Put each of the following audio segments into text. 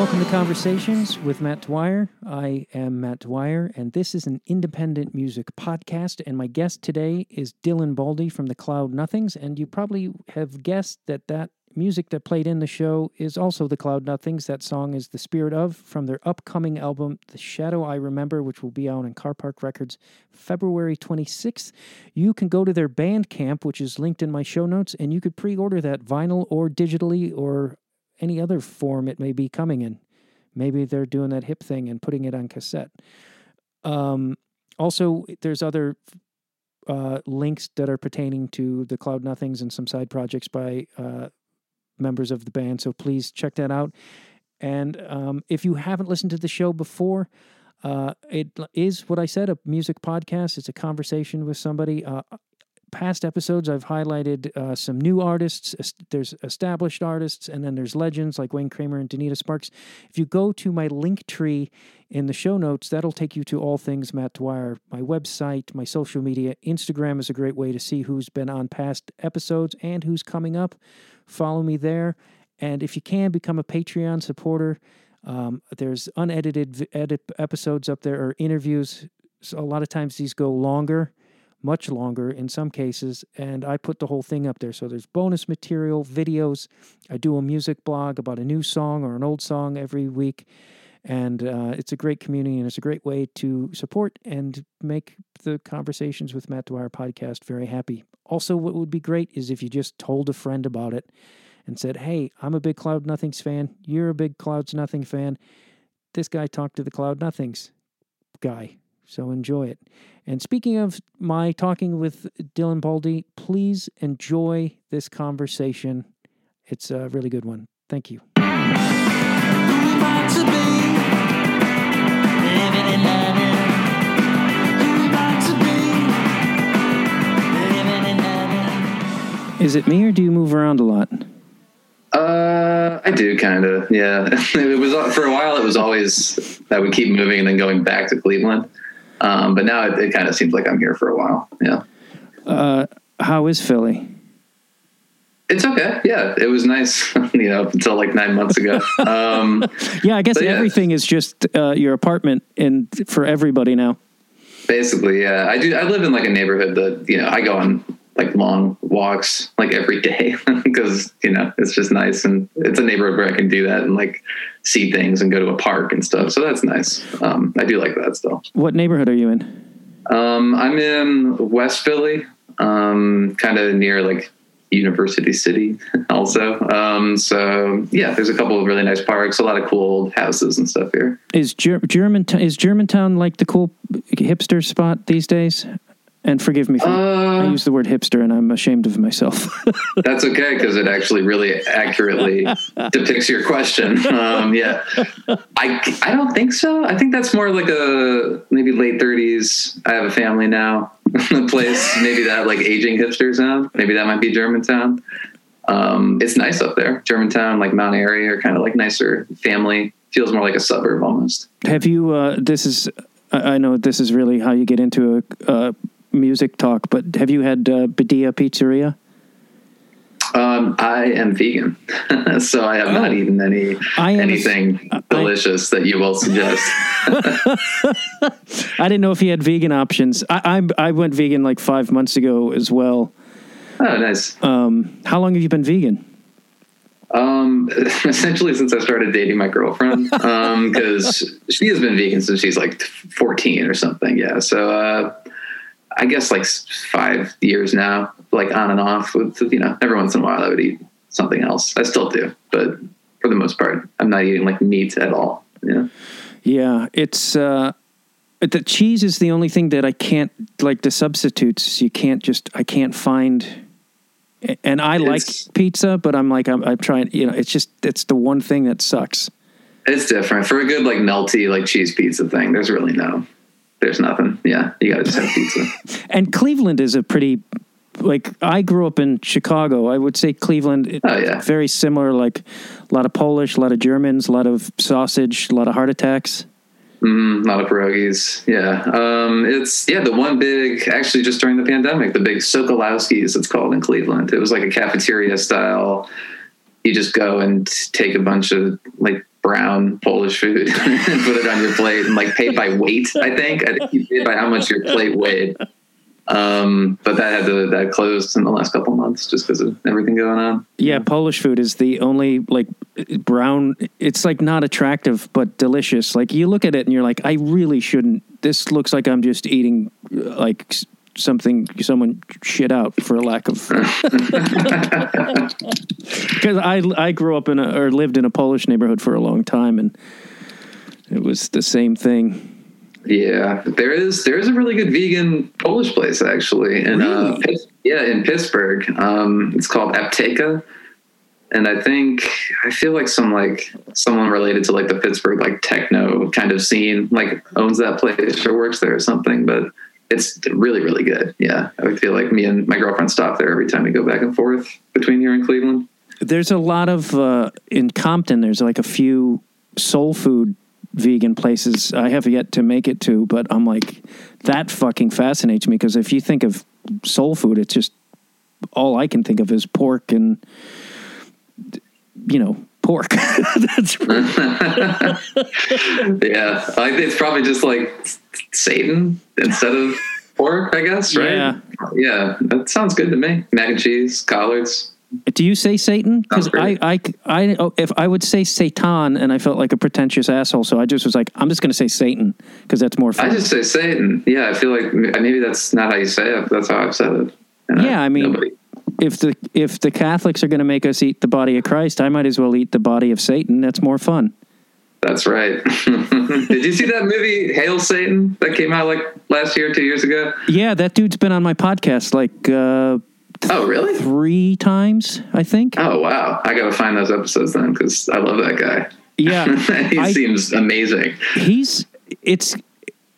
welcome to Conversations with Matt Dwyer. I am Matt Dwyer, and this is an independent music podcast. And my guest today is Dylan Baldi from the Cloud Nothings. And you probably have guessed that that music that played in the show is also the Cloud Nothings. That song is The Spirit of from their upcoming album, The Shadow I Remember, which will be out on Car Park Records February 26th. You can go to their Bandcamp, which is linked in my show notes, and you could pre order that vinyl or digitally or any other form it may be coming in. Maybe they're doing that hip thing and putting it on cassette. Um, also, there's other uh, links that are pertaining to the Cloud Nothings and some side projects by uh, members of the band. So please check that out. And um, if you haven't listened to the show before, uh, it is what I said a music podcast. It's a conversation with somebody. Uh, past episodes, I've highlighted uh, some new artists. There's established artists, and then there's legends like Wayne Kramer and Donita Sparks. If you go to my link tree in the show notes, that'll take you to all things Matt Dwyer, my website, my social media. Instagram is a great way to see who's been on past episodes and who's coming up. Follow me there. And if you can, become a Patreon supporter. Um, there's unedited edit episodes up there or interviews. So a lot of times these go longer much longer in some cases, and I put the whole thing up there. So there's bonus material, videos. I do a music blog about a new song or an old song every week, and uh, it's a great community and it's a great way to support and make the Conversations with Matt Dwyer podcast very happy. Also, what would be great is if you just told a friend about it and said, Hey, I'm a big Cloud Nothings fan. You're a big Clouds Nothing fan. This guy talked to the Cloud Nothings guy. So enjoy it. And speaking of my talking with Dylan Baldi, please enjoy this conversation. It's a really good one. Thank you. Is it me or do you move around a lot? Uh, I do kind of. Yeah, it was for a while. It was always that we keep moving and then going back to Cleveland. Um, but now it, it kind of seems like I'm here for a while. Yeah. Uh, how is Philly? It's okay. Yeah, it was nice, you know, until like nine months ago. Um, yeah, I guess everything is just uh, your apartment and for everybody now. Basically, yeah. I do. I live in like a neighborhood that you know I go on like long walks like every day because you know it's just nice and it's a neighborhood where I can do that and like see things and go to a park and stuff. So that's nice. Um, I do like that still. What neighborhood are you in? Um, I'm in West Philly, um, kind of near like University City also. Um, so yeah, there's a couple of really nice parks, a lot of cool old houses and stuff here. Is Ger- Germantown, is Germantown like the cool hipster spot these days? And forgive me, for, uh, I use the word hipster, and I'm ashamed of myself. that's okay because it actually really accurately depicts your question. Um, yeah, I I don't think so. I think that's more like a maybe late 30s. I have a family now. The place maybe that like aging hipster sound. Maybe that might be Germantown. Um, it's nice up there. Germantown, like Mount Airy, are kind of like nicer family. Feels more like a suburb almost. Have you? Uh, this is. I know this is really how you get into a. a music talk, but have you had uh, Badia Pizzeria? Um, I am vegan, so I have oh. not eaten any anything a, delicious I, that you will suggest. I didn't know if he had vegan options. I, I, I went vegan like five months ago as well. Oh, nice. Um, how long have you been vegan? Um, essentially since I started dating my girlfriend, because um, she has been vegan since she's like 14 or something. Yeah. So, uh, I guess like five years now, like on and off with, you know, every once in a while I would eat something else. I still do, but for the most part, I'm not eating like meat at all. Yeah. Yeah. It's, uh, the cheese is the only thing that I can't like the substitutes. You can't just, I can't find, and I like pizza, but I'm like, I'm, I'm trying, you know, it's just, it's the one thing that sucks. It's different for a good, like melty, like cheese pizza thing. There's really no, there's nothing. Yeah, you got to just have pizza. and Cleveland is a pretty like I grew up in Chicago. I would say Cleveland. Oh yeah, very similar. Like a lot of Polish, a lot of Germans, a lot of sausage, a lot of heart attacks. Mm, a lot of pierogies. Yeah, um, it's yeah the one big actually just during the pandemic the big Sokolowski's it's called in Cleveland. It was like a cafeteria style. You just go and take a bunch of like brown Polish food and put it on your plate and like pay by weight. I think I think you pay by how much your plate weighed. Um, but that had to that closed in the last couple months just because of everything going on. Yeah, Polish food is the only like brown. It's like not attractive but delicious. Like you look at it and you're like, I really shouldn't. This looks like I'm just eating like something someone shit out for a lack of. Because I I grew up in a or lived in a Polish neighborhood for a long time and it was the same thing. Yeah, there is there is a really good vegan Polish place actually, and uh, Really? Pitts- yeah, in Pittsburgh. Um, it's called Apteka, and I think I feel like some like someone related to like the Pittsburgh like techno kind of scene like owns that place or works there or something. But it's really really good. Yeah, I feel like me and my girlfriend stop there every time we go back and forth between here and Cleveland. There's a lot of uh, in Compton. There's like a few soul food vegan places. I have yet to make it to, but I'm like that fucking fascinates me because if you think of soul food, it's just all I can think of is pork and you know pork. That's Yeah, I think it's probably just like Satan instead of pork. I guess right. Yeah. yeah, that sounds good to me. Mac and cheese, collards. Do you say Satan? Because I. I, I, oh, if I would say Satan, and I felt like a pretentious asshole, so I just was like, I'm just going to say Satan because that's more fun. I just say Satan. Yeah, I feel like maybe that's not how you say it. But that's how I've said it. And Yeah, I mean- nobody- if the if the Catholics are going to make us eat the body of Christ, I might as well eat the body of Satan. That's more fun. that's right. Did you see that movie Hail Satan that came out like last year, two years ago? Yeah, that dude's been on my podcast like uh, Oh, really? three times, I think. Oh, wow. I got to find those episodes then because I love that guy. Yeah, he I- seems amazing. he's it's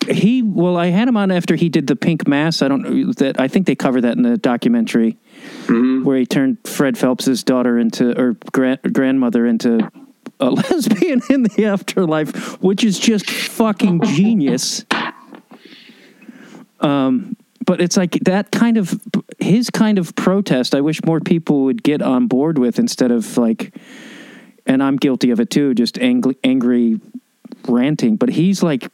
he. Well, I had him on after he did the Pink Mass. I don't know that. I think they cover that in the documentary Mm-hmm. where he turned Fred Phelps's daughter into or grand, grandmother into a lesbian in the afterlife, which is just fucking genius. Um, but it's like that kind of his kind of protest. I wish more people would get on board with instead of like, and I'm guilty of it too, just angry, angry ranting. But he's like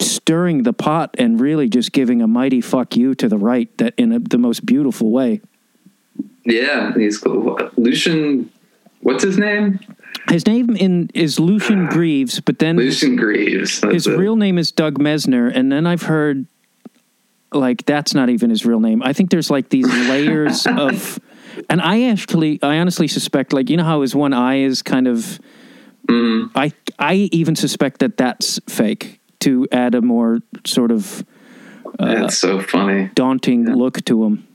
stirring the pot and really just giving a mighty fuck you to the right that in a, the most beautiful way. Yeah, he's cool. Lucien. What's his name? His name in is Lucien Greaves, but then Lucien Greaves. His it. real name is Doug Mesner, and then I've heard like that's not even his real name. I think there's like these layers of, and I actually, I honestly suspect like you know how his one eye is kind of, mm-hmm. I I even suspect that that's fake to add a more sort of uh, That's so funny. daunting look to him.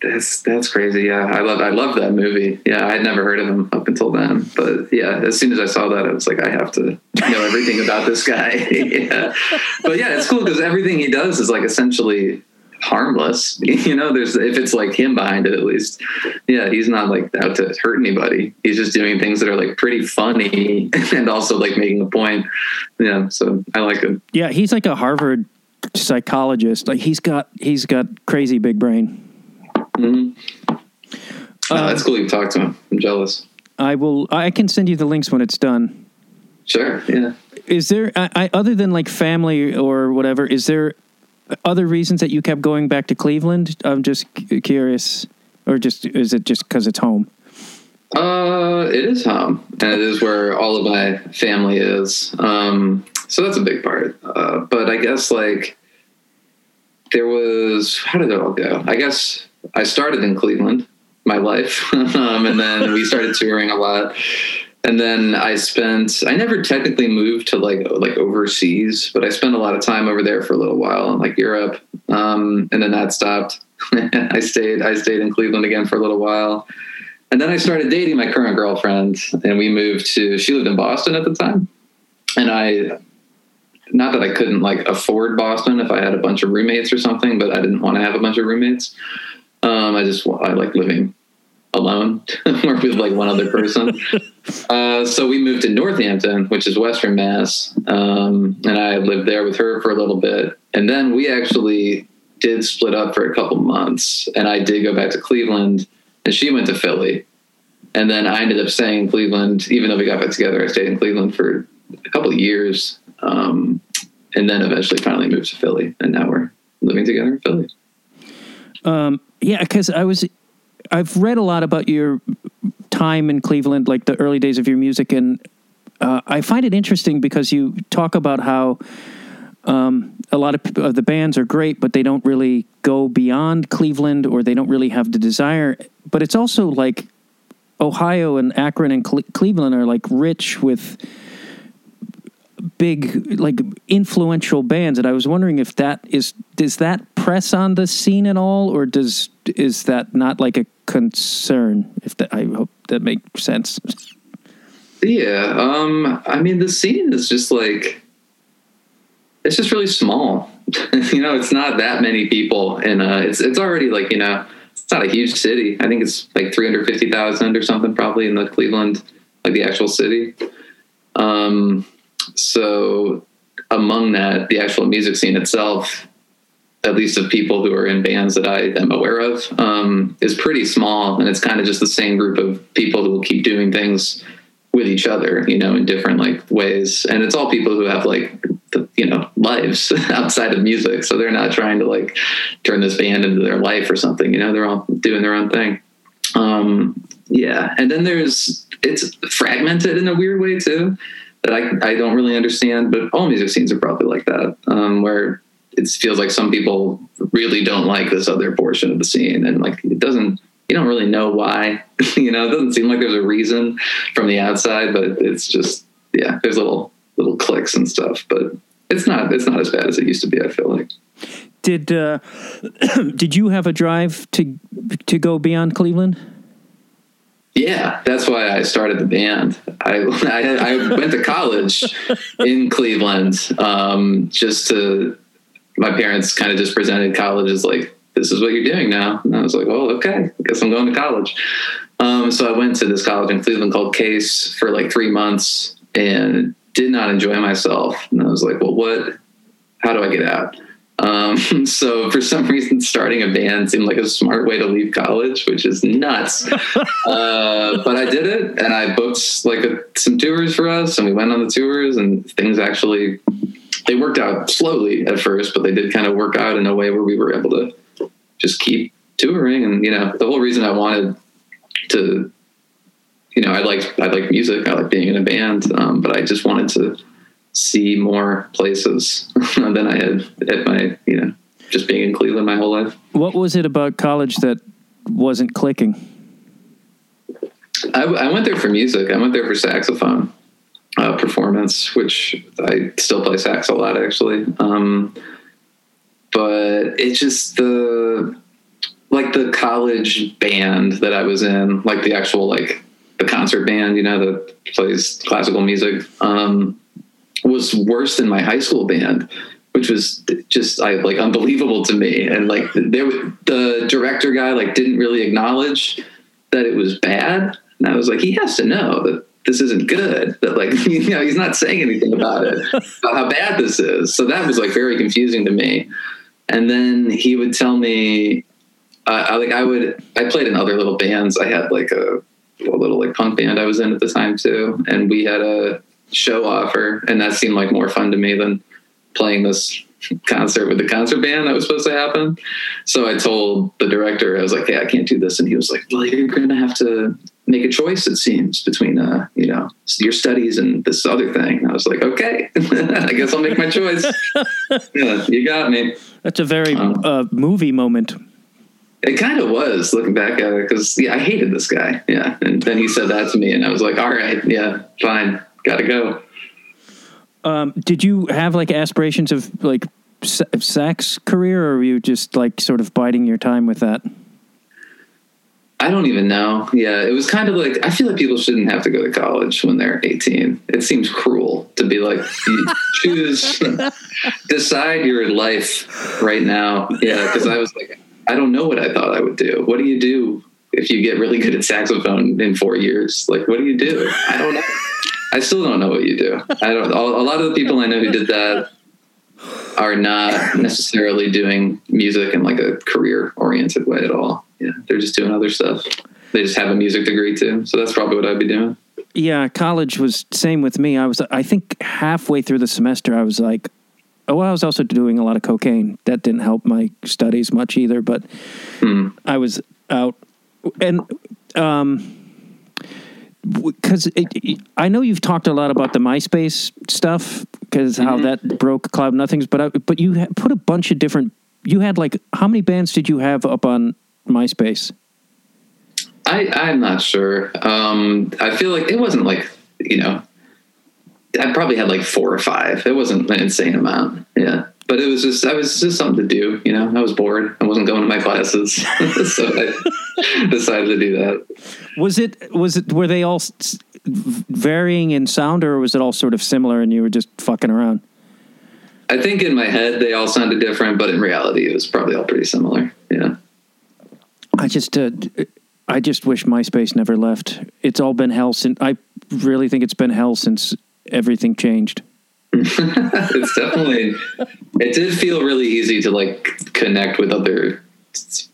That's that's crazy. Yeah, I love I love that movie. Yeah, I had never heard of him up until then, but yeah, as soon as I saw that, I was like, I have to know everything about this guy. yeah, but yeah, it's cool because everything he does is like essentially harmless. You know, there's if it's like him behind it, at least. Yeah, he's not like out to hurt anybody. He's just doing things that are like pretty funny and also like making a point. Yeah, so I like him. Yeah, he's like a Harvard psychologist. Like he's got he's got crazy big brain. Oh, that's cool. You talked to him. I'm jealous. I will. I can send you the links when it's done. Sure. Yeah. Is there, I, I, other than like family or whatever, is there other reasons that you kept going back to Cleveland? I'm just cu- curious, or just is it just because it's home? Uh, it is home, and it is where all of my family is. Um, so that's a big part. Uh, but I guess like there was how did it all go? I guess I started in Cleveland, my life, um, and then we started touring a lot. And then I spent. I never technically moved to like like overseas, but I spent a lot of time over there for a little while in like Europe. Um, and then that stopped. I stayed. I stayed in Cleveland again for a little while. And then I started dating my current girlfriend, and we moved to. She lived in Boston at the time, and I, not that I couldn't like afford Boston if I had a bunch of roommates or something, but I didn't want to have a bunch of roommates. Um, I just I like living alone or with like one other person. uh, so we moved to Northampton, which is Western Mass, um, and I lived there with her for a little bit, and then we actually did split up for a couple months, and I did go back to Cleveland and she went to Philly. and then I ended up staying in Cleveland. Even though we got back together, I stayed in Cleveland for a couple of years, um, and then eventually finally moved to Philly, and now we're living together in Philly. Um, yeah, because I was, I've read a lot about your time in Cleveland, like the early days of your music, and uh, I find it interesting because you talk about how um, a lot of, of the bands are great, but they don't really go beyond Cleveland, or they don't really have the desire. But it's also like Ohio and Akron and Cle- Cleveland are like rich with big like influential bands and i was wondering if that is does that press on the scene at all or does is that not like a concern if that i hope that makes sense? Yeah um i mean the scene is just like it's just really small. You know it's not that many people and uh it's it's already like you know it's not a huge city. I think it's like 350000 or something probably in the cleveland like the actual city. Um so among that, the actual music scene itself, at least of people who are in bands that I am aware of, um, is pretty small, and it's kind of just the same group of people who will keep doing things with each other, you know, in different like ways, and it's all people who have like you know lives outside of music, so they're not trying to like turn this band into their life or something, you know, they're all doing their own thing. Um, yeah, and then there's it's fragmented in a weird way too that I, I don't really understand, but all music scenes are probably like that, um, where it feels like some people really don't like this other portion of the scene. And like, it doesn't, you don't really know why, you know, it doesn't seem like there's a reason from the outside, but it's just, yeah, there's little, little clicks and stuff, but it's not, it's not as bad as it used to be. I feel like. Did, uh, did you have a drive to, to go beyond Cleveland? Yeah, that's why I started the band. I I, I went to college in Cleveland um, just to. My parents kind of just presented college as like, this is what you're doing now, and I was like, oh, okay, I guess I'm going to college. Um, so I went to this college in Cleveland called Case for like three months and did not enjoy myself. And I was like, well, what? How do I get out? Um, so for some reason, starting a band seemed like a smart way to leave college, which is nuts. uh, but I did it, and I booked like a, some tours for us, and we went on the tours, and things actually they worked out slowly at first, but they did kind of work out in a way where we were able to just keep touring. And you know, the whole reason I wanted to, you know, I liked I like music, I like being in a band, um, but I just wanted to see more places than I had at my, you know, just being in Cleveland my whole life. What was it about college that wasn't clicking? I, I went there for music. I went there for saxophone uh, performance, which I still play sax a lot actually. Um, but it's just the like the college band that I was in, like the actual like the concert band, you know, that plays classical music. Um, was worse than my high school band which was just I, like unbelievable to me. And like there the director guy like didn't really acknowledge that it was bad. And i was like he has to know that this isn't good that like you know he's not saying anything about it about how bad this is. So that was like very confusing to me. And then he would tell me uh, I like I would I played in other little bands. I had like a, a little like punk band I was in at the time too. And we had a show offer, and that seemed like more fun to me than playing this concert with the concert band that was supposed to happen. So I told the director, I was like, "Hey, I can't do this," and he was like, "Well, you're going to have to make a choice. It seems between uh, you know your studies and this other thing." I was like, "Okay, I guess I'll make my choice." yeah, you got me. That's a very um, uh, movie moment. It kind of was looking back at it because yeah, I hated this guy. Yeah, and then he said that to me, and I was like, "All right, yeah, fine." Gotta go. Um, did you have like aspirations of like sax career, or were you just like sort of biding your time with that? I don't even know. Yeah, it was kind of like I feel like people shouldn't have to go to college when they're 18. It seems cruel to be like choose decide your life right now. Yeah, because I was like I don't know what I thought I would do. What do you do if you get really good at saxophone in 4 years? Like what do you do? I don't know. I still don't know what you do. I don't. A lot of the people I know who did that are not necessarily doing music in like a career oriented way at all. Yeah, they're just doing other stuff. they just have a music degree too. So that's probably what I'd be doing. Yeah, college was same with me. I was I think halfway through the semester I was like oh, well, I was also doing a lot of cocaine. That didn't help my studies much either, but Hmm. I was out and um because I know you've talked a lot about the MySpace stuff because how Mm-hmm. that broke Cloud Nothings, but I, but you put a bunch of different. You had like how many bands did you have up on MySpace? I, I'm not sure. Um, I feel like it wasn't like, you know, I probably had like four or five. It wasn't an insane amount. Yeah. But it was just, I was just something to do. You know, I was bored. I wasn't going to my classes. so I decided to do that. Was it was it were they all varying in sound or was it all sort of similar and you were just fucking around? I think in my head they all sounded different, but in reality it was probably all pretty similar. Yeah. I just uh, I just wish MySpace never left. It's all been hell since I really think it's been hell since everything changed. it's definitely it did feel really easy to like connect with other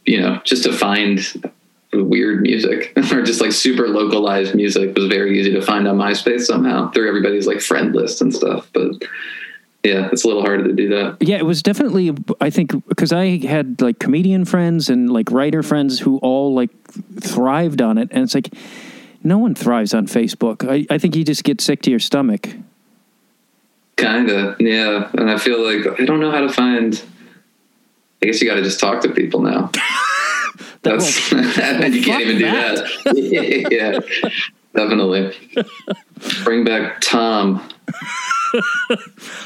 you know just to find weird music or just like super localized music was very easy to find on myspace somehow through everybody's like friend list and stuff but yeah it's a little harder to do that Yeah, it was definitely I think because I had like comedian friends and like writer friends who all like thrived on it and it's like no one thrives on Facebook. I, I think you just get sick to your stomach. Kind of yeah and i feel like i don't know how to find i guess you got to just talk to people now that's you can't even do that yeah definitely bring back tom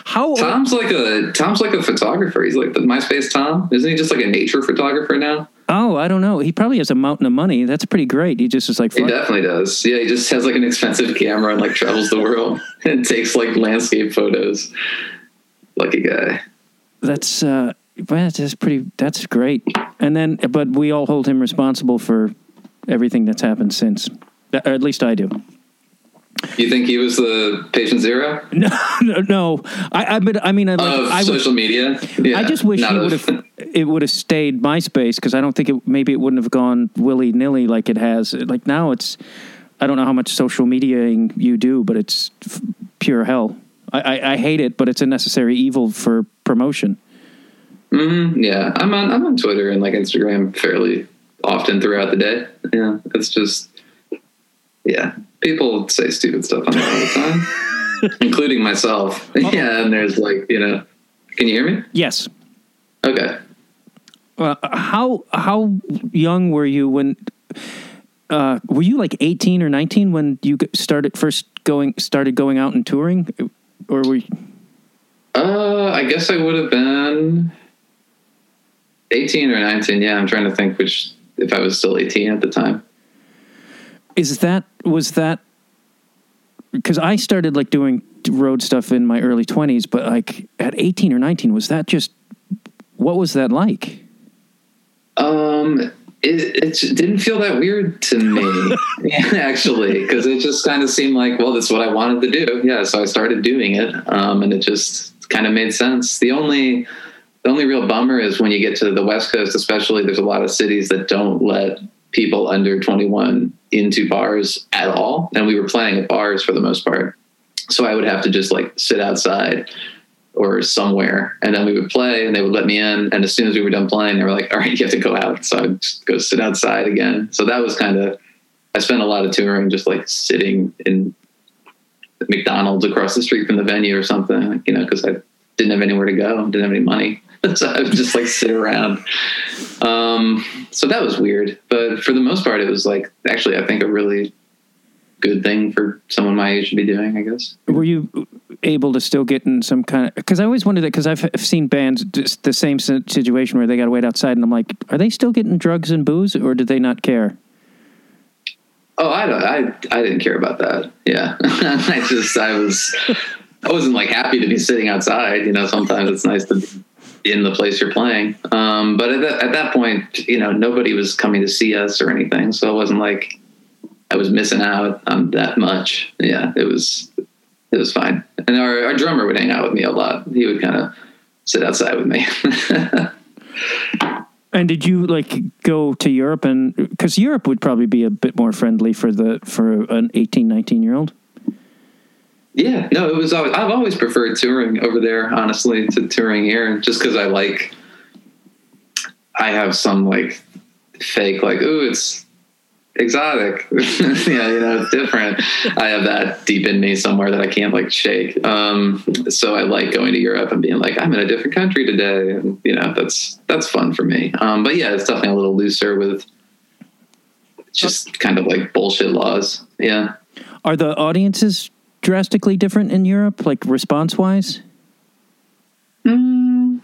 How Tom's like a Tom's like a photographer. He's like the MySpace Tom. Isn't he just like a nature photographer now? Oh, I don't know. He probably has a mountain of money. That's pretty great. He just is like, He definitely does. Yeah, he just has like an expensive camera and like travels the world and takes like landscape photos. Lucky guy. that's uh, that's pretty. That's great. And then, but we all hold him responsible for everything that's happened since. Or at least I do. You think he was the patient zero No, no, no. I, I, but I mean, I, like, of I, social media? Yeah, I just wish he would have. It would have stayed MySpace because I don't think it. Maybe it wouldn't have gone willy nilly like it has. Like now, it's. I don't know how much social mediaing you do, but it's f- pure hell. I, I, I hate it, but it's a necessary evil for promotion. Mhm, yeah, I'm on I'm on Twitter and like Instagram fairly often throughout the day. Yeah, it's just yeah, people say stupid stuff on there all the time, including myself. Yeah, and there's like you know, can you hear me? Yes. Okay. Uh, how how young were you when? Uh, were you like eighteen or nineteen when you started first going started going out and touring, or were you, Uh, I guess I would have been 18 or 19. Yeah, I'm trying to think which if I was still 18 at the time. Is that was that because I started like doing road stuff in my early twenties, but like at eighteen or nineteen, was that just what was that like? Um, it, it didn't feel that weird to me, actually, because it just kind of seemed like, well, that's what I wanted to do. Yeah, so I started doing it, um, and it just kind of made sense. The only the only real bummer is when you get to the West Coast, especially. There's a lot of cities that don't let people under 21 into bars at all, and we were playing at bars for the most part. So I would have to just like sit outside or somewhere. And then we would play and they would let me in. And as soon as we were done playing, they were like, all right, you have to go out. So I'd just go sit outside again. So that was kind of, I spent a lot of touring just like sitting in McDonald's across the street from the venue or something, you know, because I didn't have anywhere to go, didn't have any money. so I would just like sit around. Um, so that was weird. But for the most part, it was like actually, I think a really good thing for someone my age to be doing, I guess. Were you able to still get in some kind of? Because I always wondered that because I've, I've seen bands just the same situation where they got to wait outside, and I'm like, are they still getting drugs and booze, or did they not care? Oh, I don't. I I didn't care about that. Yeah, I just I was I wasn't like happy to be sitting outside. You know, sometimes it's nice to be in the place you're playing. Um, but at that at that point, you know, nobody was coming to see us or anything, so it wasn't like I was missing out on that much. Yeah, it was it was fine. And our our drummer would hang out with me a lot. He would kind of sit outside with me. And did you like go to Europe and because Europe would probably be a bit more friendly for the for an 18, 19 year old? Yeah, no, it was. Always, I've always preferred touring over there, honestly, to touring here, just because I like. I have some like fake, like, ooh, it's exotic. yeah, you know, it's different. I have that deep in me somewhere that I can't like shake. Um, so I like going to Europe and being like, I'm in a different country today, and you know, that's that's fun for me. Um, but yeah, it's definitely a little looser with just kind of like bullshit laws. Yeah. Are the audiences drastically different in Europe, like response wise? Mm,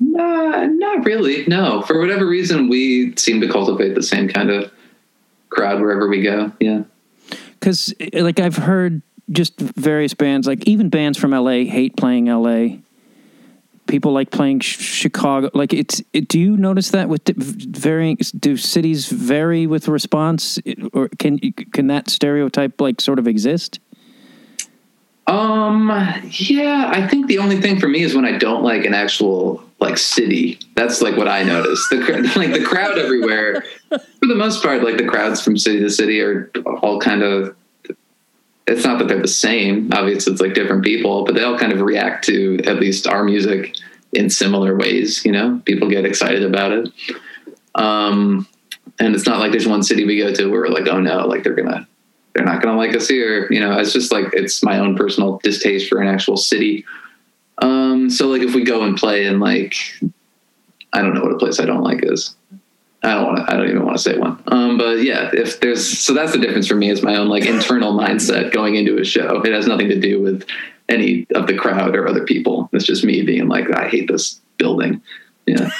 nah, not really. No, for whatever reason, we seem to cultivate the same kind of crowd wherever we go. Yeah, because like I've heard just various bands, like even bands from LA, hate playing LA. People like playing Chicago. Like it's. It, do you notice that with varying? Do cities vary with response, or can can that stereotype like sort of exist? Um, yeah, I think the only thing for me is when I don't like an actual like city. That's like what I notice. The like the crowd everywhere. For the most part, like the crowds from city to city are all kind of. It's not that they're the same. Obviously, it's like different people, but they all kind of react to at least our music in similar ways. You know, people get excited about it. Um, and it's not like there's one city we go to where we're like, oh no, like they're gonna they're not going to like us here. You know, it's just like it's my own personal distaste for an actual city. Um, so like if we go and play in like, I don't know what a place I don't like is. I don't want to. I don't even want to say one. Um, but yeah, if there's so that's the difference for me is my own like internal mindset going into a show. It has nothing to do with any of the crowd or other people. It's just me being like, I hate this building. Yeah.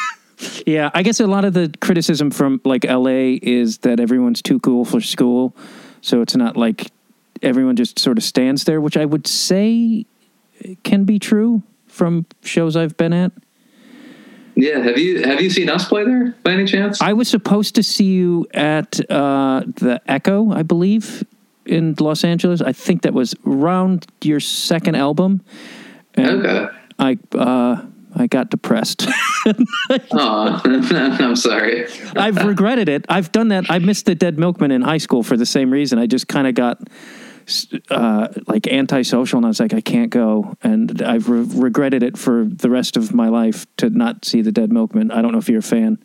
yeah, I guess a lot of the criticism from like LA is that everyone's too cool for school. So it's not like everyone just sort of stands there, which I would say can be true from shows I've been at. Yeah, have you have you seen us play there by any chance? I was supposed to see you at uh, the Echo, I believe, in Los Angeles. I think that was around your second album. And okay. I uh, I got depressed. oh, I'm sorry. I've regretted it. I've done that. I missed the Dead Milkmen in high school for the same reason. I just kind of got uh, like antisocial, and I was like, I can't go, and I've re- regretted it for the rest of my life to not see the Dead Milkmen. I don't know if you're a fan.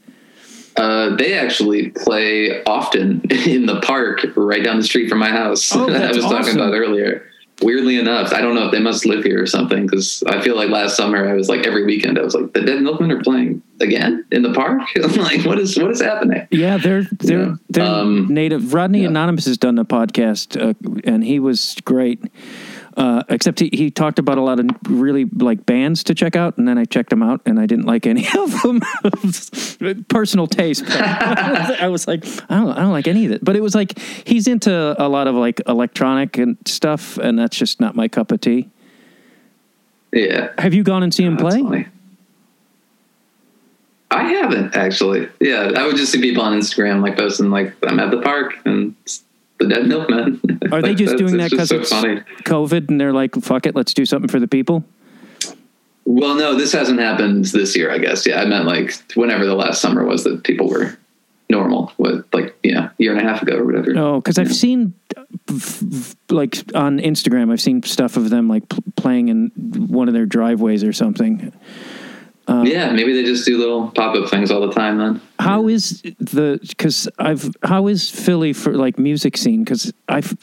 Uh, they actually play often in the park right down the street from my house. Oh, I was awesome. talking about earlier weirdly enough, I don't know if they must live here or something because I feel like last summer I was like every weekend I was like the Dead Milkmen are playing again in the park. I'm like, what is what is happening? Yeah, they're they're yeah. they're um, native. Rodney yeah. Anonymous has done a podcast uh, and he was great. Uh, except he, he talked about a lot of really like bands to check out, and then I checked them out, and I didn't like any of them. Personal taste. I was like, I don't, I don't like any of it. But it was like he's into a lot of like electronic and stuff, and that's just not my cup of tea. Yeah. Have you gone and seen him play? Funny. I haven't actually. Yeah, I would just see people on Instagram like posting like I'm at the park and the dead milkman. Are they just doing that because it's, so it's COVID and they're like, fuck it, let's do something for the people? Well, no, this hasn't happened this year, I guess. Yeah, I meant like whenever the last summer was that people were normal, with like, you yeah, year and a half ago or whatever. Oh, because I've seen uh, like on Instagram, I've seen stuff of them like playing in one of their driveways or something. Um, yeah, maybe they just do little pop up things all the time. Then how is the because I've how is Philly for like music scene? Because I've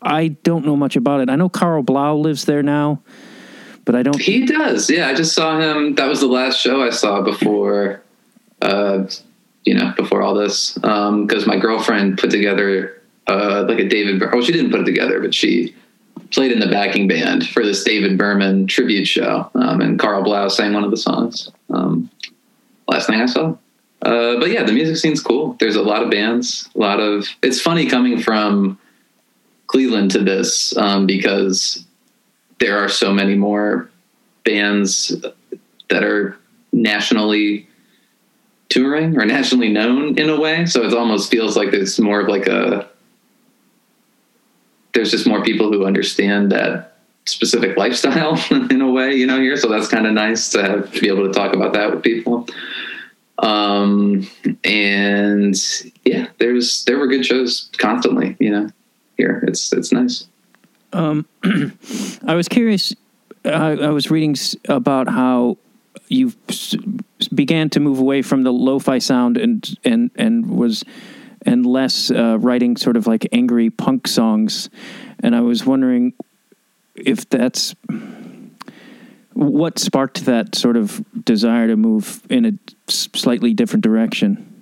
I don't know much about it. I know Carl Blau lives there now, but I don't. He does. Yeah, I just saw him. That was the last show I saw before, uh, you know, before all this. Because um, my girlfriend put together uh, like a David. Well, she didn't put it together, but she played in the backing band for this David Berman tribute show, um, and Carl Blau sang one of the songs. Um, last thing I saw. Uh, but yeah, the music scene's cool. There's a lot of bands, a lot of. It's funny coming from Cleveland to this um, because there are so many more bands that are nationally touring or nationally known in a way. So it almost feels like it's more of like a there's just more people who understand that specific lifestyle in a way, you know, here. So that's kind of nice to have, to be able to talk about that with people. Um, and yeah, there's there were good shows constantly. You know, here it's it's nice. Um, I was curious. I, I was reading about how you began to move away from the lo-fi sound and and and was and less uh, writing sort of like angry punk songs, and I was wondering if that's what sparked that sort of desire to move in a slightly different direction.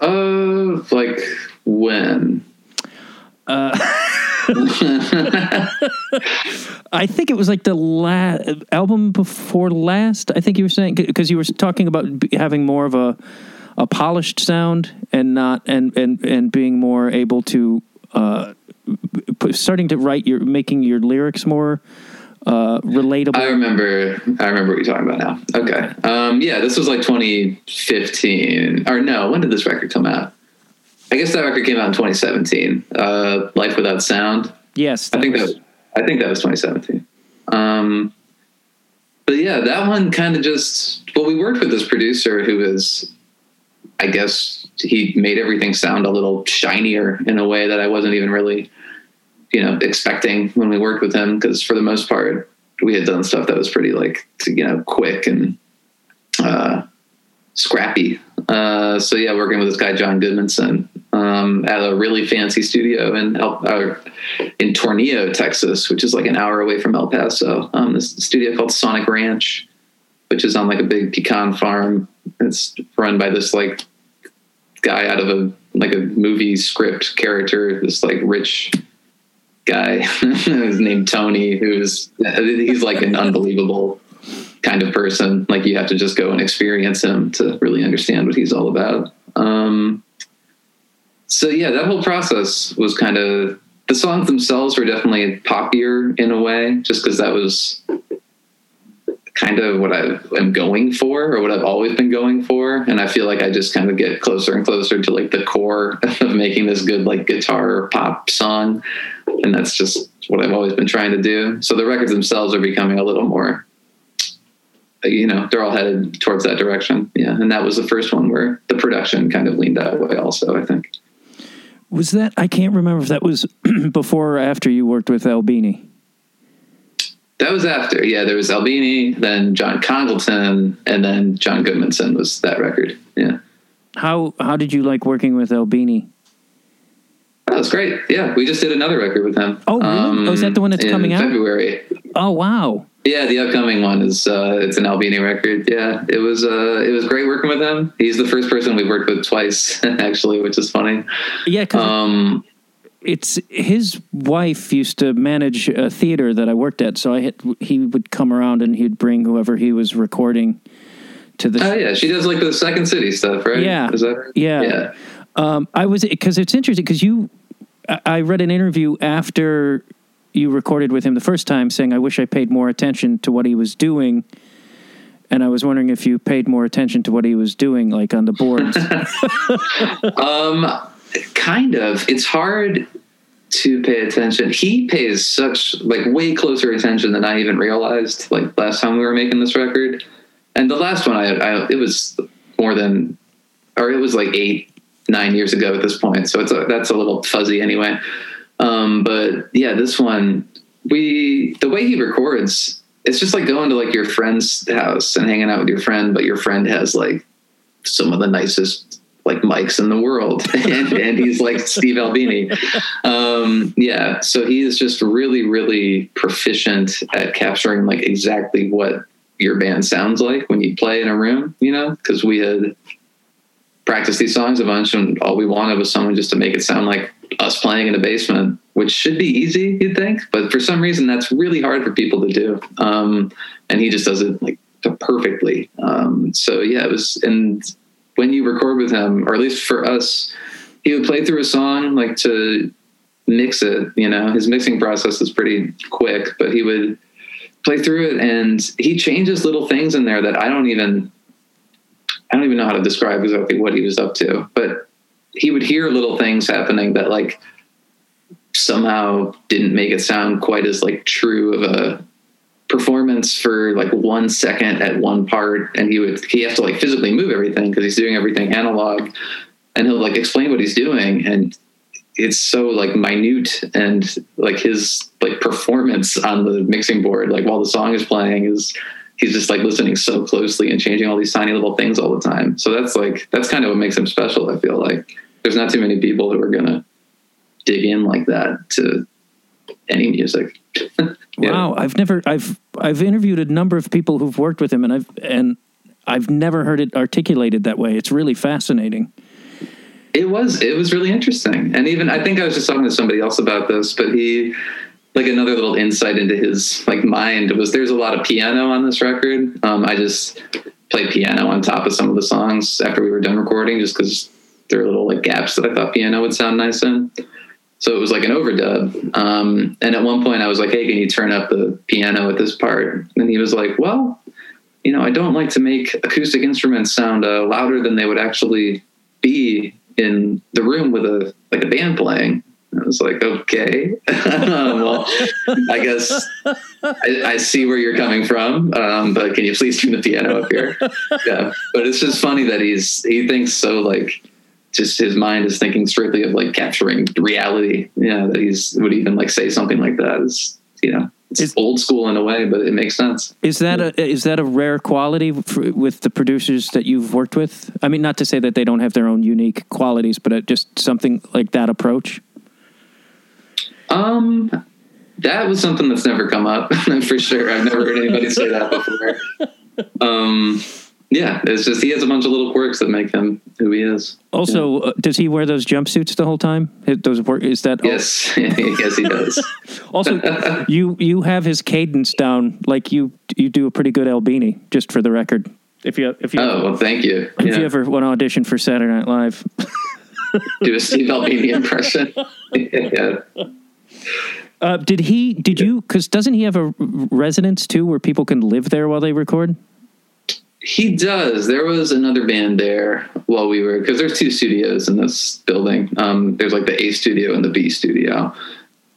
Uh, like when? I think it was like the last album before last. I think you were saying because you were talking about having more of a a polished sound and not and and and being more able to uh, starting to write your making your lyrics more uh, relatable. I remember. I remember what you're talking about now. Okay. Um, yeah, this was like 2015, or no? When did this record come out? I guess that record came out in 2017. Uh, Life Without Sound. yes, I think that. was- Was, I think that was 2017. Um, but yeah, that one kind of just. Well, we worked with this producer who was, I guess, he made everything sound a little shinier in a way that I wasn't even really, you know, expecting when we worked with him. Because for the most part, we had done stuff that was pretty like, you know, quick and uh, scrappy. Uh, so yeah, working with this guy John Goodmanson um, at a really fancy studio in El, in Tornillo, Texas, which is like an hour away from El Paso. Um, this studio called Sonic Ranch, which is on like a big pecan farm. It's run by this like guy out of a like a movie script character. This like rich guy, his name Tony, who's he's like an unbelievable kind of person. Like you have to just go and experience him to really understand what he's all about. Um, so yeah, that whole process was kind of the songs themselves were definitely poppier in a way, just because that was kind of what I am going for or what I've always been going for. And I feel like I just kind of get closer and closer to like the core of making this good like guitar pop song. And that's just what I've always been trying to do. So the records themselves are becoming a little more you know, they're all headed towards that direction. Yeah. And that was the first one where the production kind of leaned that way also, I think. was that I can't remember if that was before or after you worked with Albini. That was after. Yeah, there was Albini, then John Congleton, and then John Goodmanson was that record. Yeah. How how did you like working with Albini? That was great. Yeah, we just did another record with him. Oh, really? Oh, is that the one that's in coming out? February. Oh wow. Yeah, the upcoming one is uh, it's an Albini record. Yeah, it was uh, it was great working with him. He's the first person we've worked with twice, actually, which is funny. Yeah, because Um, it's his wife used to manage a theater that I worked at, so I had, he would come around and he'd bring whoever he was recording to the. oh yeah, she does like the Second City stuff, right? Yeah. is that? Yeah. Yeah. Um, I was because it's interesting because you, I I read an interview after you recorded with him the first time saying, "I wish I paid more attention to what he was doing," and I was wondering if you paid more attention to what he was doing, like on the boards. Um, kind of. It's hard to pay attention. He pays such like way closer attention than I even realized. Like last time we were making this record, and the last one, I, I it was more than, or it was like eight, nine years ago at this point. So it's a, that's a little fuzzy anyway. Um, but yeah, this one, we the way he records, it's just like going to like your friend's house and hanging out with your friend, but your friend has like some of the nicest like mics in the world. And, and he's like steve albini. Um yeah so he is just really really proficient at capturing like exactly what your band sounds like when you play in a room you know? Because we had practiced these songs a bunch and all we wanted was someone just to make it sound like us playing in a basement which should be easy you'd think but for some reason that's really hard for people to do. Um and he just does it like perfectly. Um so yeah it was and when you record with him, or at least for us, he would play through a song like to mix it. You know, his mixing process is pretty quick, but he would play through it and he changes little things in there that I don't even I don't even know how to describe exactly what he was up to. But he would hear little things happening that like somehow didn't make it sound quite as like true of a performance for like one second at one part and he would he has to like physically move everything because he's doing everything analog and he'll like explain what he's doing and it's so like minute and like his like performance on the mixing board like while the song is playing is he's just like listening so closely and changing all these tiny little things all the time. So that's like that's kind of what makes him special i feel like. There's not too many people who are gonna dig in like that to any music. Yeah. wow i've never i've i've interviewed a number of people who've worked with him and i've and i've never heard it articulated that way. It's really fascinating. It was it was really interesting. And even i think i was just talking to somebody else about this but he like another little insight into his like mind was there's a lot of piano on this record. Um, i just played piano on top of some of the songs after we were done recording just because there are little like gaps that i thought piano would sound nice in so it was like an overdub um, and at one point i was like hey can you turn up the piano at this part and he was like well you know i don't like to make acoustic instruments sound uh, louder than they would actually be in the room with a like a band playing. I was like, okay, well, I guess I, I, see where you're coming from, um, but can you please turn the piano up here? Yeah, but it's just funny that he's he thinks so like just his mind is thinking strictly of like capturing reality. Yeah, that he's would even like say something like that is you know it's is, old school in a way, but it makes sense. Is that a is that a rare quality for, with the producers that you've worked with? I mean, not to say that they don't have their own unique qualities, but just something like that approach. Um, that was something that's never come up for sure. I've never heard anybody say that before. Um, yeah, it's just he has a bunch of little quirks that make him who he is. Also, yeah. uh, does he wear those jumpsuits the whole time? Those work is that? Yes, yes, he does. also, you you have his cadence down like you you do a pretty good Albini. Just for the record, if you if you oh well, thank you. If yeah. you ever want to audition for Saturday Night Live, do a Steve Albini impression. yeah. Uh, did he? Did you? Because doesn't he have a residence too, where people can live there while they record? He does. There was another band there while we were because there's two studios in this building. Um, there's like the A studio and the B studio,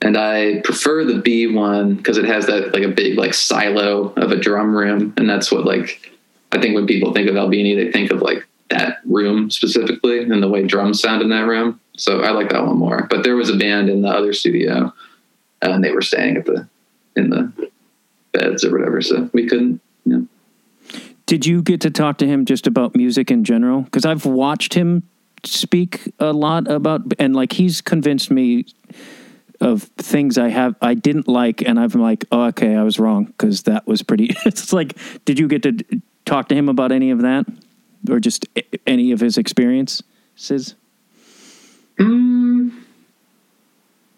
and I prefer the B one because it has that like a big like silo of a drum room, and that's what like I think when people think of Albini, they think of like that room specifically and the way drums sound in that room. So I like that one more. But there was a band in the other studio, and they were staying at the in the beds or whatever, so we couldn't. Did you get to talk to him just about music in general? Because I've watched him speak a lot about, and like he's convinced me of things I have I didn't like, and I'm like, oh, okay, I was wrong because that was pretty. it's like, did you get to talk to him about any of that, or just any of his experiences? Mm,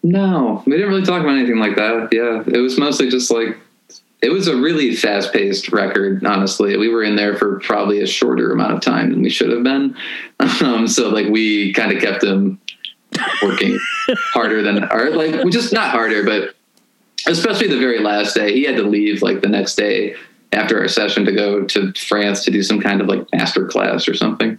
no, we didn't really talk about anything like that. Yeah, it was mostly just like it was a really fast paced record, honestly. We were in there for probably a shorter amount of time than we should have been. Um, so like we kind of kept him working harder than or like just not harder, but especially the very last day. He had to leave like the next day after our session to go to France to do some kind of like master class or something.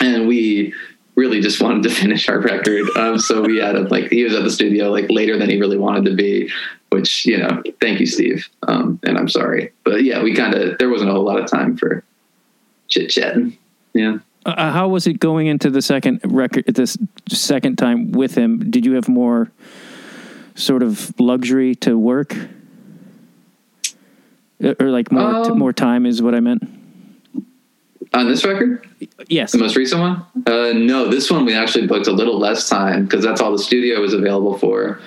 And we really just wanted to finish our record. Um, so we had him like he was at the studio like later than he really wanted to be, which you know, thank you, Steve. Um, and I'm sorry, but yeah, we kind of there wasn't a whole lot of time for chit chatting. Yeah. Uh, uh, how was it going into the second record? This second time with him, did you have more sort of luxury to work, or like more um, t- more time is what I meant? On this record? Yes. The most recent one? Uh, no, this one we actually booked a little less time because that's all the studio was available for.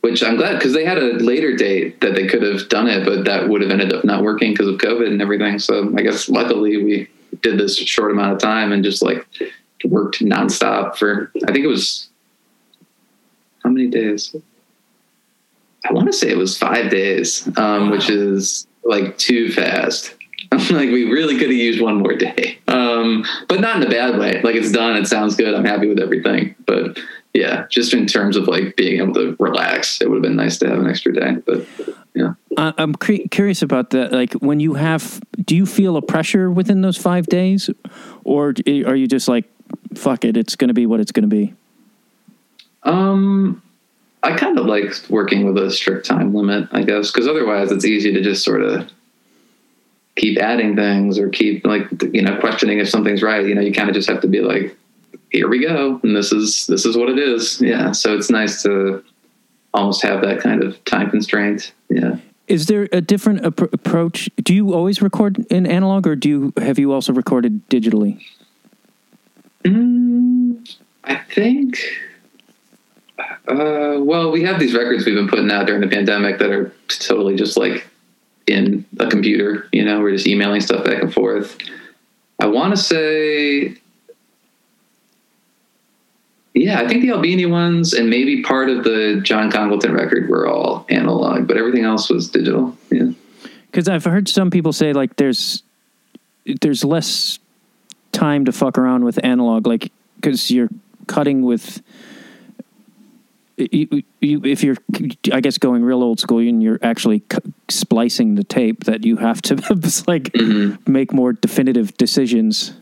Which I'm glad because they had a later date that they could have done it, but that would have ended up not working because of COVID and everything. So I guess luckily we did this short amount of time and just like worked nonstop for I think it was how many days? I want to say it was five days, um, wow. which is like too fast. like we really could have used one more day, um, but not in a bad way. Like it's done, it sounds good. I'm happy with everything, but yeah, just in terms of like being able to relax, it would have been nice to have an extra day. But yeah, I'm curious about that. Like when you have, do you feel a pressure within those five days, or are you just like, fuck it, it's going to be what it's going to be? Um, I kind of like working with a strict time limit, I guess, because otherwise it's easy to just sort of keep adding things or keep like you know questioning if something's right. You know, you kind of just have to be like, here we go, and this is this is what it is. Yeah, so it's nice to almost have that kind of time constraint. Yeah. Is there a different ap- approach? Do you always record in analog, or do you have you also recorded digitally? Mm, I think. Uh, well, we have these records we've been putting out during the pandemic that are totally just like in a computer. You know, we're just emailing stuff back and forth. I want to say, yeah, I think the Albini ones and maybe part of the John Congleton record were all analog, but everything else was digital. Yeah, Because I've heard some people say like there's there's less time to fuck around with analog, like because you're cutting with. You, you, if you're, I guess, going real old school, and you're actually c- splicing the tape, that you have to like make more definitive decisions.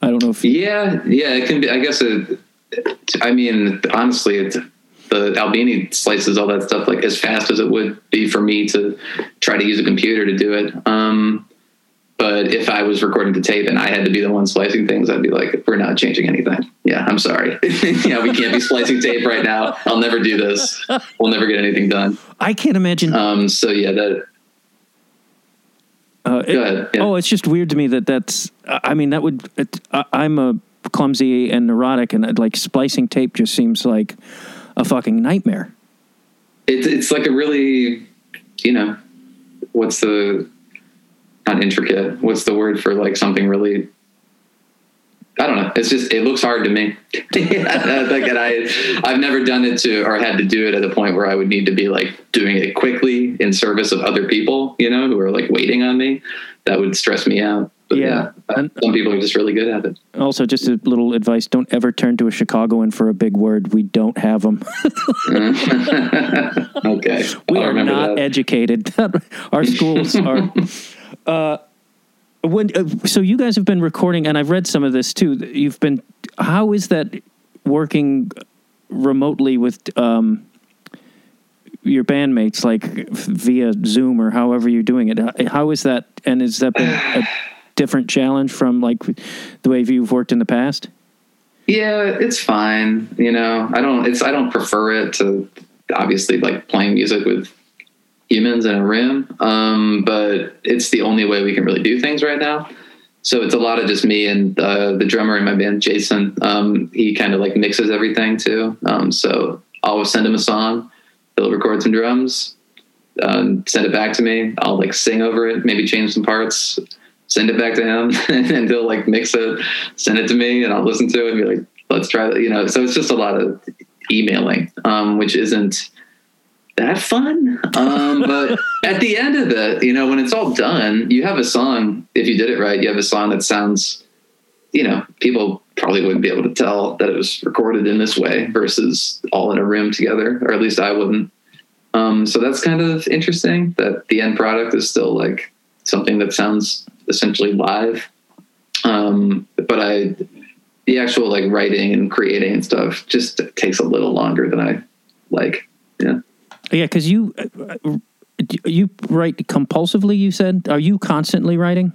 I don't know if yeah, yeah. It can be. I guess it. I mean, honestly, it, the Albini slices all that stuff like as fast as it would be for me to try to use a computer to do it. Um, but if I was recording to tape and I had to be the one splicing things, I'd be like, "We're not changing anything." Yeah, I'm sorry. yeah, we can't be splicing tape right now. I'll never do this. We'll never get anything done. I can't imagine. Um, so yeah, that. Uh, it- Go ahead, yeah. Oh, it's just weird to me that that's. I mean, that would. It, I, I'm a clumsy and neurotic, and like splicing tape just seems like a fucking nightmare. it's it's like a really you know what's the not intricate what's the word for like something really I don't know. It's just it looks hard to me. like and I I've never done it to or had to do it at a point where I would need to be like doing it quickly in service of other people, you know, who are like waiting on me. That would stress me out. But Yeah. yeah, some people are just really good at it. Also, just a little advice: don't ever turn to a Chicagoan for a big word. We don't have them. okay. we I'll are not that. educated. Our schools are. Uh, when uh, so you guys have been recording, and I've read some of this too. You've been. How is that working remotely with um, your bandmates, like via Zoom or however you're doing it? How is that? And has that been a different challenge from like the way you've worked in the past? Yeah, it's fine. You know, I don't. It's I don't prefer it to obviously like playing music with humans in a room. Um, but it's the only way we can really do things right now. So it's a lot of just me and uh, the drummer in my band, Jason. Um, he kind of like mixes everything too. Um, so I'll send him a song. He'll record some drums, um, send it back to me. I'll like sing over it, maybe change some parts, send it back to him, and he'll like mix it, send it to me, and I'll listen to it and be like, let's try that. You know, so it's just a lot of emailing, um, which isn't that fun. Um, but at the end of it, you know, when it's all done, you have a song. If you did it right, you have a song that sounds, you know, people probably wouldn't be able to tell that it was recorded in this way versus all in a room together, or at least I wouldn't. Um, so that's kind of interesting that the end product is still like something that sounds essentially live. Um, but I, the actual like writing and creating and stuff just takes a little longer than I like. Yeah. Yeah, because you uh, you write compulsively. You said, are you constantly writing?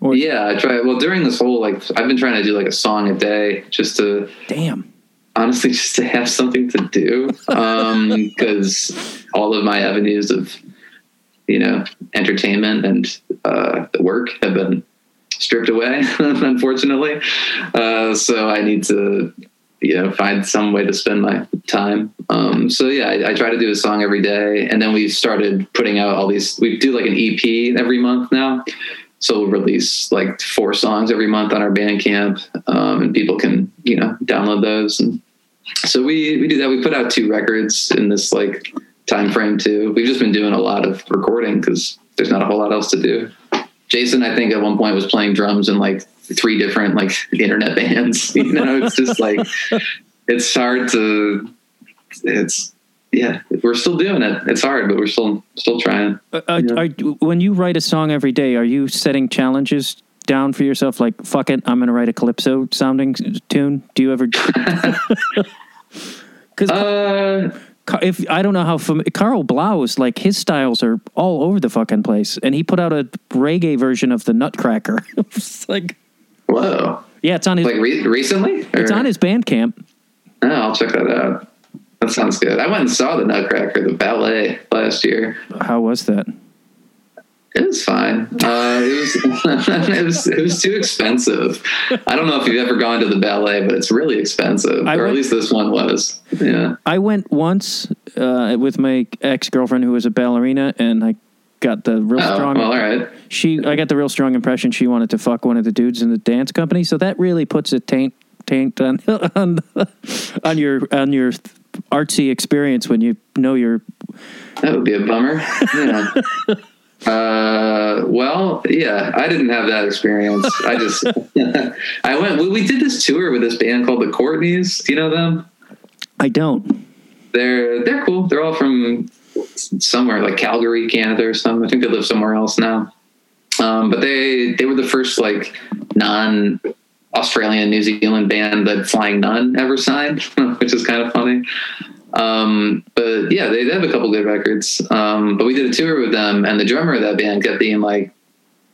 Or Yeah, I try. Well, during this whole like, I've been trying to do like a song a day just to damn. honestly just to have something to do because all of my avenues of you know entertainment and uh, work have been stripped away unfortunately uh, so i need to you know find some way to spend my time. Um, so yeah I, I try to do a song every day. And then we started putting out all these we do like an ep every month now. So we'll release like four songs every month on our bandcamp um, and people can you know download those. And so we we do that. We put out two records in this like time frame too. We've just been doing a lot of recording because there's not a whole lot else to do. Jason i think at one point was playing drums in like three different like internet bands you know it's just like it's hard to it's yeah we're still doing it it's hard but we're still still trying Uh, uh, Yeah. are, when you write a song every day, are you setting challenges down for yourself? Like, fuck it, I'm going to write a calypso sounding tune. Do you ever? Because Uh, if I don't know how fam- Carl Blaus, like his styles are all over the fucking place, and he put out a reggae version of the Nutcracker. it's like, whoa. yeah, it's on his Like re- recently? it's on his Bandcamp. Oh, I'll check that out. That sounds good. I went and saw the Nutcracker, the ballet, last year. How was that? It was fine. Uh, it was it was it was too expensive. I don't know if you've ever gone to the ballet, but it's really expensive, I or went- at least this one was. Yeah. I went once uh, with my ex girlfriend who was a ballerina, and I got the real Oh, strong. well, all right. She, I got the real strong impression she wanted to fuck one of the dudes in the dance company. So that really puts a taint taint on on, on your on your artsy experience when you know you're. That would be a bummer. Yeah. uh, well, yeah, I didn't have that experience. I just, I went, we, we did this tour with this band called the Courtneys. Do you know them? I don't. They're, they're cool. They're all from somewhere like Calgary, Canada or something. I think they live somewhere else now. Um, but they, they were the first like non Australian, New Zealand band that Flying Nun ever signed, which is kind of funny. Um, but yeah, they, they have a couple good records. Um, but we did a tour with them, and the drummer of that band kept being like,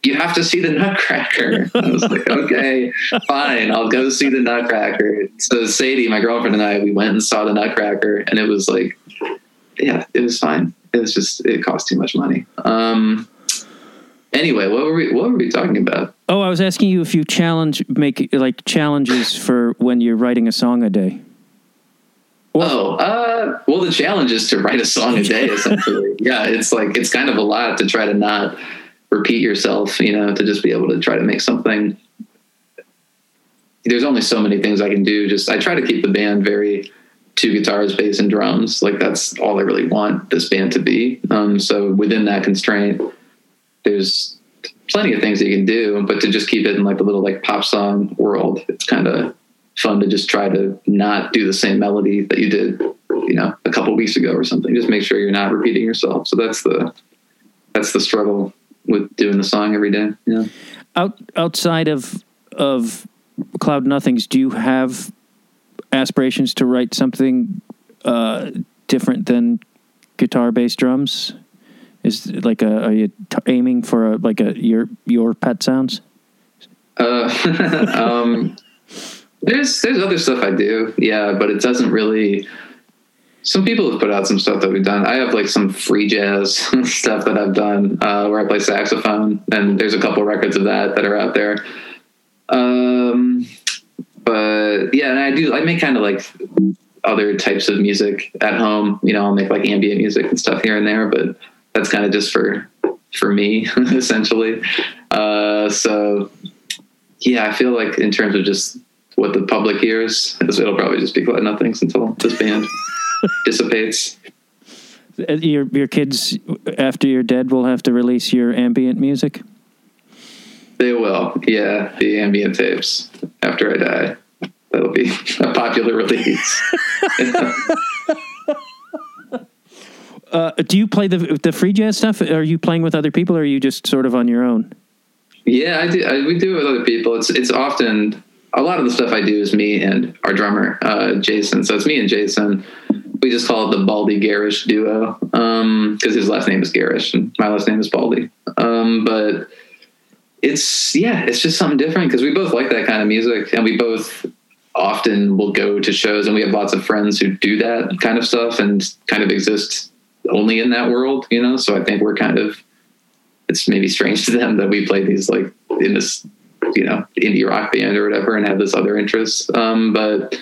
"You have to see the Nutcracker." I was like, "Okay, fine, I'll go see the Nutcracker." So Sadie, my girlfriend, and I, we went and saw the Nutcracker, and it was like, yeah, it was fine. It was just it cost too much money. Um, anyway, what were we what were we talking about? Oh, I was asking you if you challenge make like challenges for when you're writing a song a day. Oh, uh, well, the challenge is to write a song a day, essentially. yeah, it's like, it's kind of a lot to try to not repeat yourself, you know, to just be able to try to make something. There's only so many things I can do. Just, I try to keep the band very two guitars, bass, and drums. Like, that's all I really want this band to be. Um, so within that constraint, there's plenty of things you can do, but to just keep it in like the little like pop song world, it's kind of fun to just try to not do the same melody that you did, you know, a couple weeks ago or something. Just make sure you're not repeating yourself. So that's the that's the struggle with doing the song every day. Yeah. Out outside of of Cloud Nothings, do you have aspirations to write something uh, different than guitar, bass, drums? Is like a are you t- aiming for a like a your your pet sounds? Uh, um, there's there's other stuff I do, yeah, but it doesn't really. Some people have put out some stuff that we've done. I have like some free jazz stuff that I've done uh, where I play saxophone, and there's a couple records of that that are out there. Um, but yeah, and I do. I make kind of like other types of music at home. You know, I'll make like ambient music and stuff here and there, but that's kind of just for for me essentially. Uh, so yeah, I feel like in terms of just what the public hears, it'll probably just be Cloud Nothings until this band dissipates. Uh, Your your kids after you're dead will have to release your ambient music. They will, yeah, the ambient tapes after I die. That'll be a popular release. Uh, do you play the the free jazz stuff? Are you playing with other people, or are you just sort of on your own? Yeah, I do. I, we do it with other people. It's it's often a lot of the stuff I do is me and our drummer uh, Jason. So it's me and Jason. We just call it the Baldi Gerycz duo because his last name is Gerycz and my last name is Baldi. Um, but it's yeah, it's just something different because we both like that kind of music and we both often will go to shows and we have lots of friends who do that kind of stuff and kind of exist only in that world, you know. So I think we're kind of it's maybe strange to them that we play these like in this you know indie rock band or whatever and have this other interest um but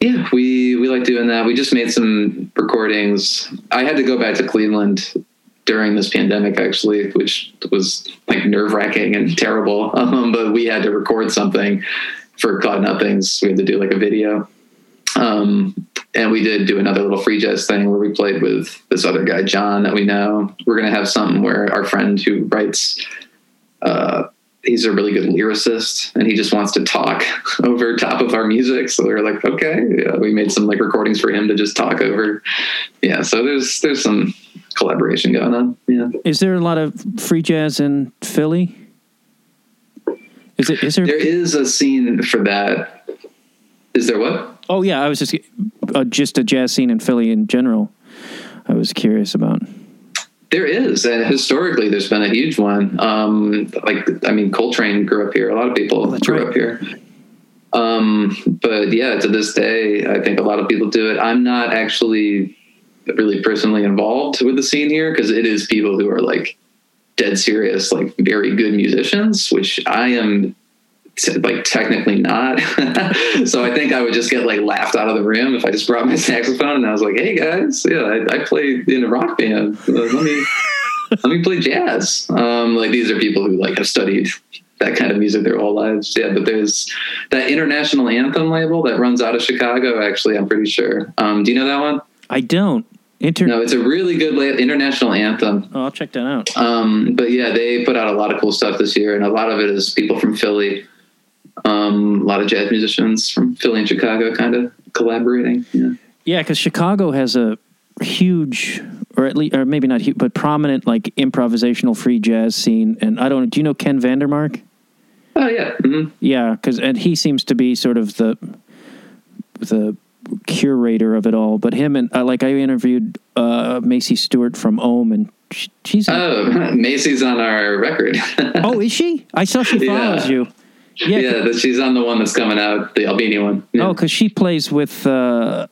yeah we we like doing that we just made some recordings i had to go back to cleveland during this pandemic actually which was like nerve-wracking and terrible. Um but we had to record something for cloud nothings. We had to do like a video. Um and we did do another little free jazz thing where we played with this other guy john that we know. We're going to have something where our friend who writes uh he's a really good lyricist and he just wants to talk over top of our music. So we are like okay yeah, we made some like recordings for him to just talk over. Yeah so there's there's some collaboration going on yeah Is there a lot of free jazz in Philly? Is it? Is there? there is a scene for that is there what Oh yeah, I was just uh, just a jazz scene in Philly in general. I was curious about. There is, and historically, there's been a huge one. Um, like, I mean, Coltrane grew up here. A lot of people Oh, grew right. up here. Um, but yeah, to this day, I think a lot of people do it. I'm not actually really personally involved with the scene here because it is people who are like dead serious, like very good musicians, which I am t- like technically not. so I think I would just get like laughed out of the room if I just brought my saxophone and I was like, "Hey guys, yeah, I, I play in a rock band. Uh, let me let me play jazz." Um, like these are people who like have studied that kind of music their whole lives. Yeah, but there's that international anthem label that runs out of Chicago. Actually, I'm pretty sure. Um, do you know that one? I don't. Inter- No, it's a really good international anthem. oh, I'll check that out. Um, but yeah, they put out a lot of cool stuff this year, and a lot of it is people from Philly. Um, a lot of jazz musicians from Philly and Chicago kind of collaborating. Yeah. Yeah, because Chicago has a huge, or at least, or maybe not huge, but prominent like improvisational free jazz scene. And I don't. Do you know Ken Vandermark? Oh yeah. hmm Yeah, because and he seems to be sort of the the curator of it all. But him and uh, like I interviewed uh, Macie Stewart from Ohmme, and sh- she's Oh, Macie's on our record. oh, is she? I saw she Yeah. follows you. Yeah. yeah, that she's on the one that's coming out, the Albini one. Yeah. Oh, because she plays with. Uh,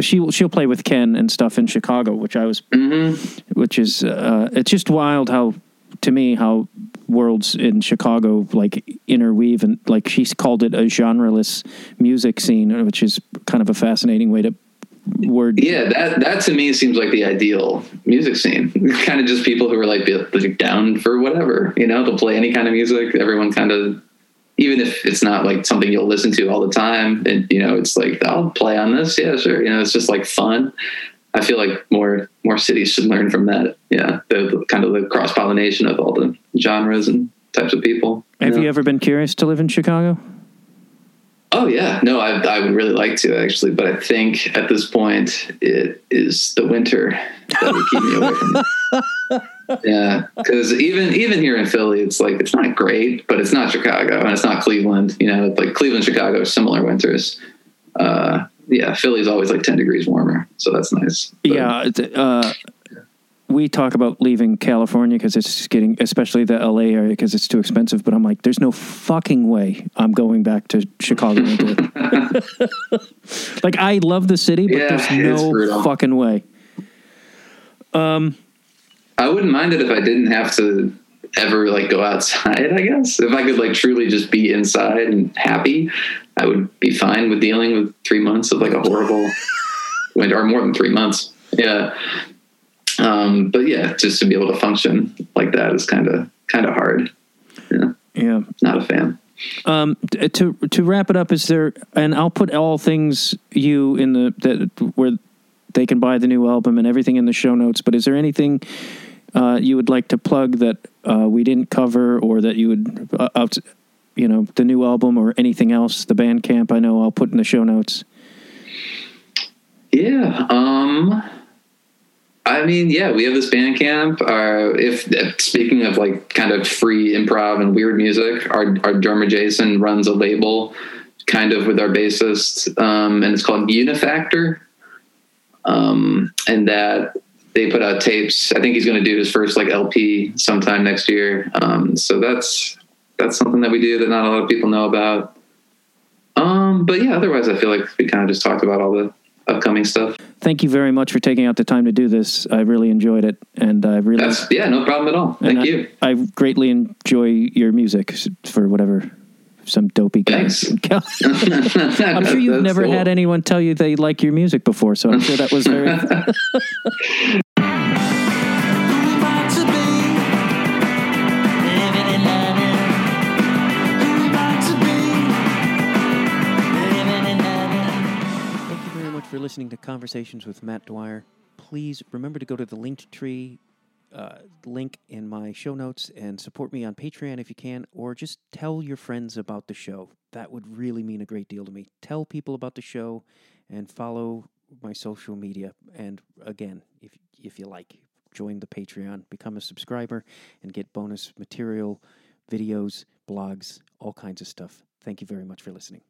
she she'll play with Ken and stuff in Chicago, which I was, Mm-hmm. which is uh, it's just wild how to me how worlds in Chicago like interweave and like she's called it a genreless music scene, which is kind of a fascinating way to word. Yeah, that that to me seems like the ideal music scene. kind of just people who are like, like down for whatever, you know, they'll play any kind of music. Everyone kind of, even if it's not like something you'll listen to all the time, and you know, it's like I'll play on this. Yeah, sure. You know, it's just like fun. I feel like more more cities should learn from that. Yeah, the, the kind of the cross pollination of all the genres and types of people. Have know? you ever been curious to live in Chicago? Oh yeah, no, I, I would really like to actually, but I think at this point it is the winter that would keep me away from it. Yeah, because even even here in Philly, it's like it's not great, but it's not Chicago and it's not Cleveland. You know, like Cleveland, Chicago, similar winters. Uh, yeah, Philly's always like ten degrees warmer, so that's nice. But- yeah, uh, we talk about leaving California because it's getting, especially the LA area, because it's too expensive. But I'm like, there's no fucking way I'm going back to Chicago. like, I love the city, but Yeah, there's no fucking way. Um, I wouldn't mind it if I didn't have to ever like go outside, I guess. If I could like truly just be inside and happy, I would be fine with dealing with three months of like a horrible winter or more than three months. Yeah. Um, but yeah, just to be able to function like that is kind of, kind of hard. Yeah. Yeah. Not a fan. Um, to to wrap it up, is there? And I'll put all things you in the that where they can buy the new album and everything in the show notes. But is there anything uh, you would like to plug that uh, we didn't cover, or that you would uh, you know, the new album or anything else? The Bandcamp, I know I'll put in the show notes. Yeah. Um, I mean, yeah, we have this band camp. Uh, if speaking of like kind of free improv and weird music, our our drummer Jason runs a label, kind of with our bassist, um, and it's called Unifactor. Um, and that they put out tapes. I think he's going to do his first like LP sometime next year. Um, so that's that's something that we do that not a lot of people know about. Um, but yeah, otherwise, I feel like we kind of just talked about all the upcoming stuff. Thank you very much for taking out the time to do this. I really enjoyed it, and I really That's yeah, no problem at all. Thank I, you. I greatly enjoy your music for whatever some dopey guy. Thanks. I'm sure you've That's never cool. had anyone tell you they like your music before, so I'm sure that was very. about to be living in London. Who about to be living in London? Thank you very much for listening to Conversations with Matt Dwyer. Please remember to go to the Linktree uh, link in my show notes and support me on Patreon if you can, or just tell your friends about the show. That would really mean a great deal to me. Tell people about the show and follow my social media. And again, if if you like, join the Patreon, become a subscriber, and get bonus material, videos, blogs, all kinds of stuff. Thank you very much for listening.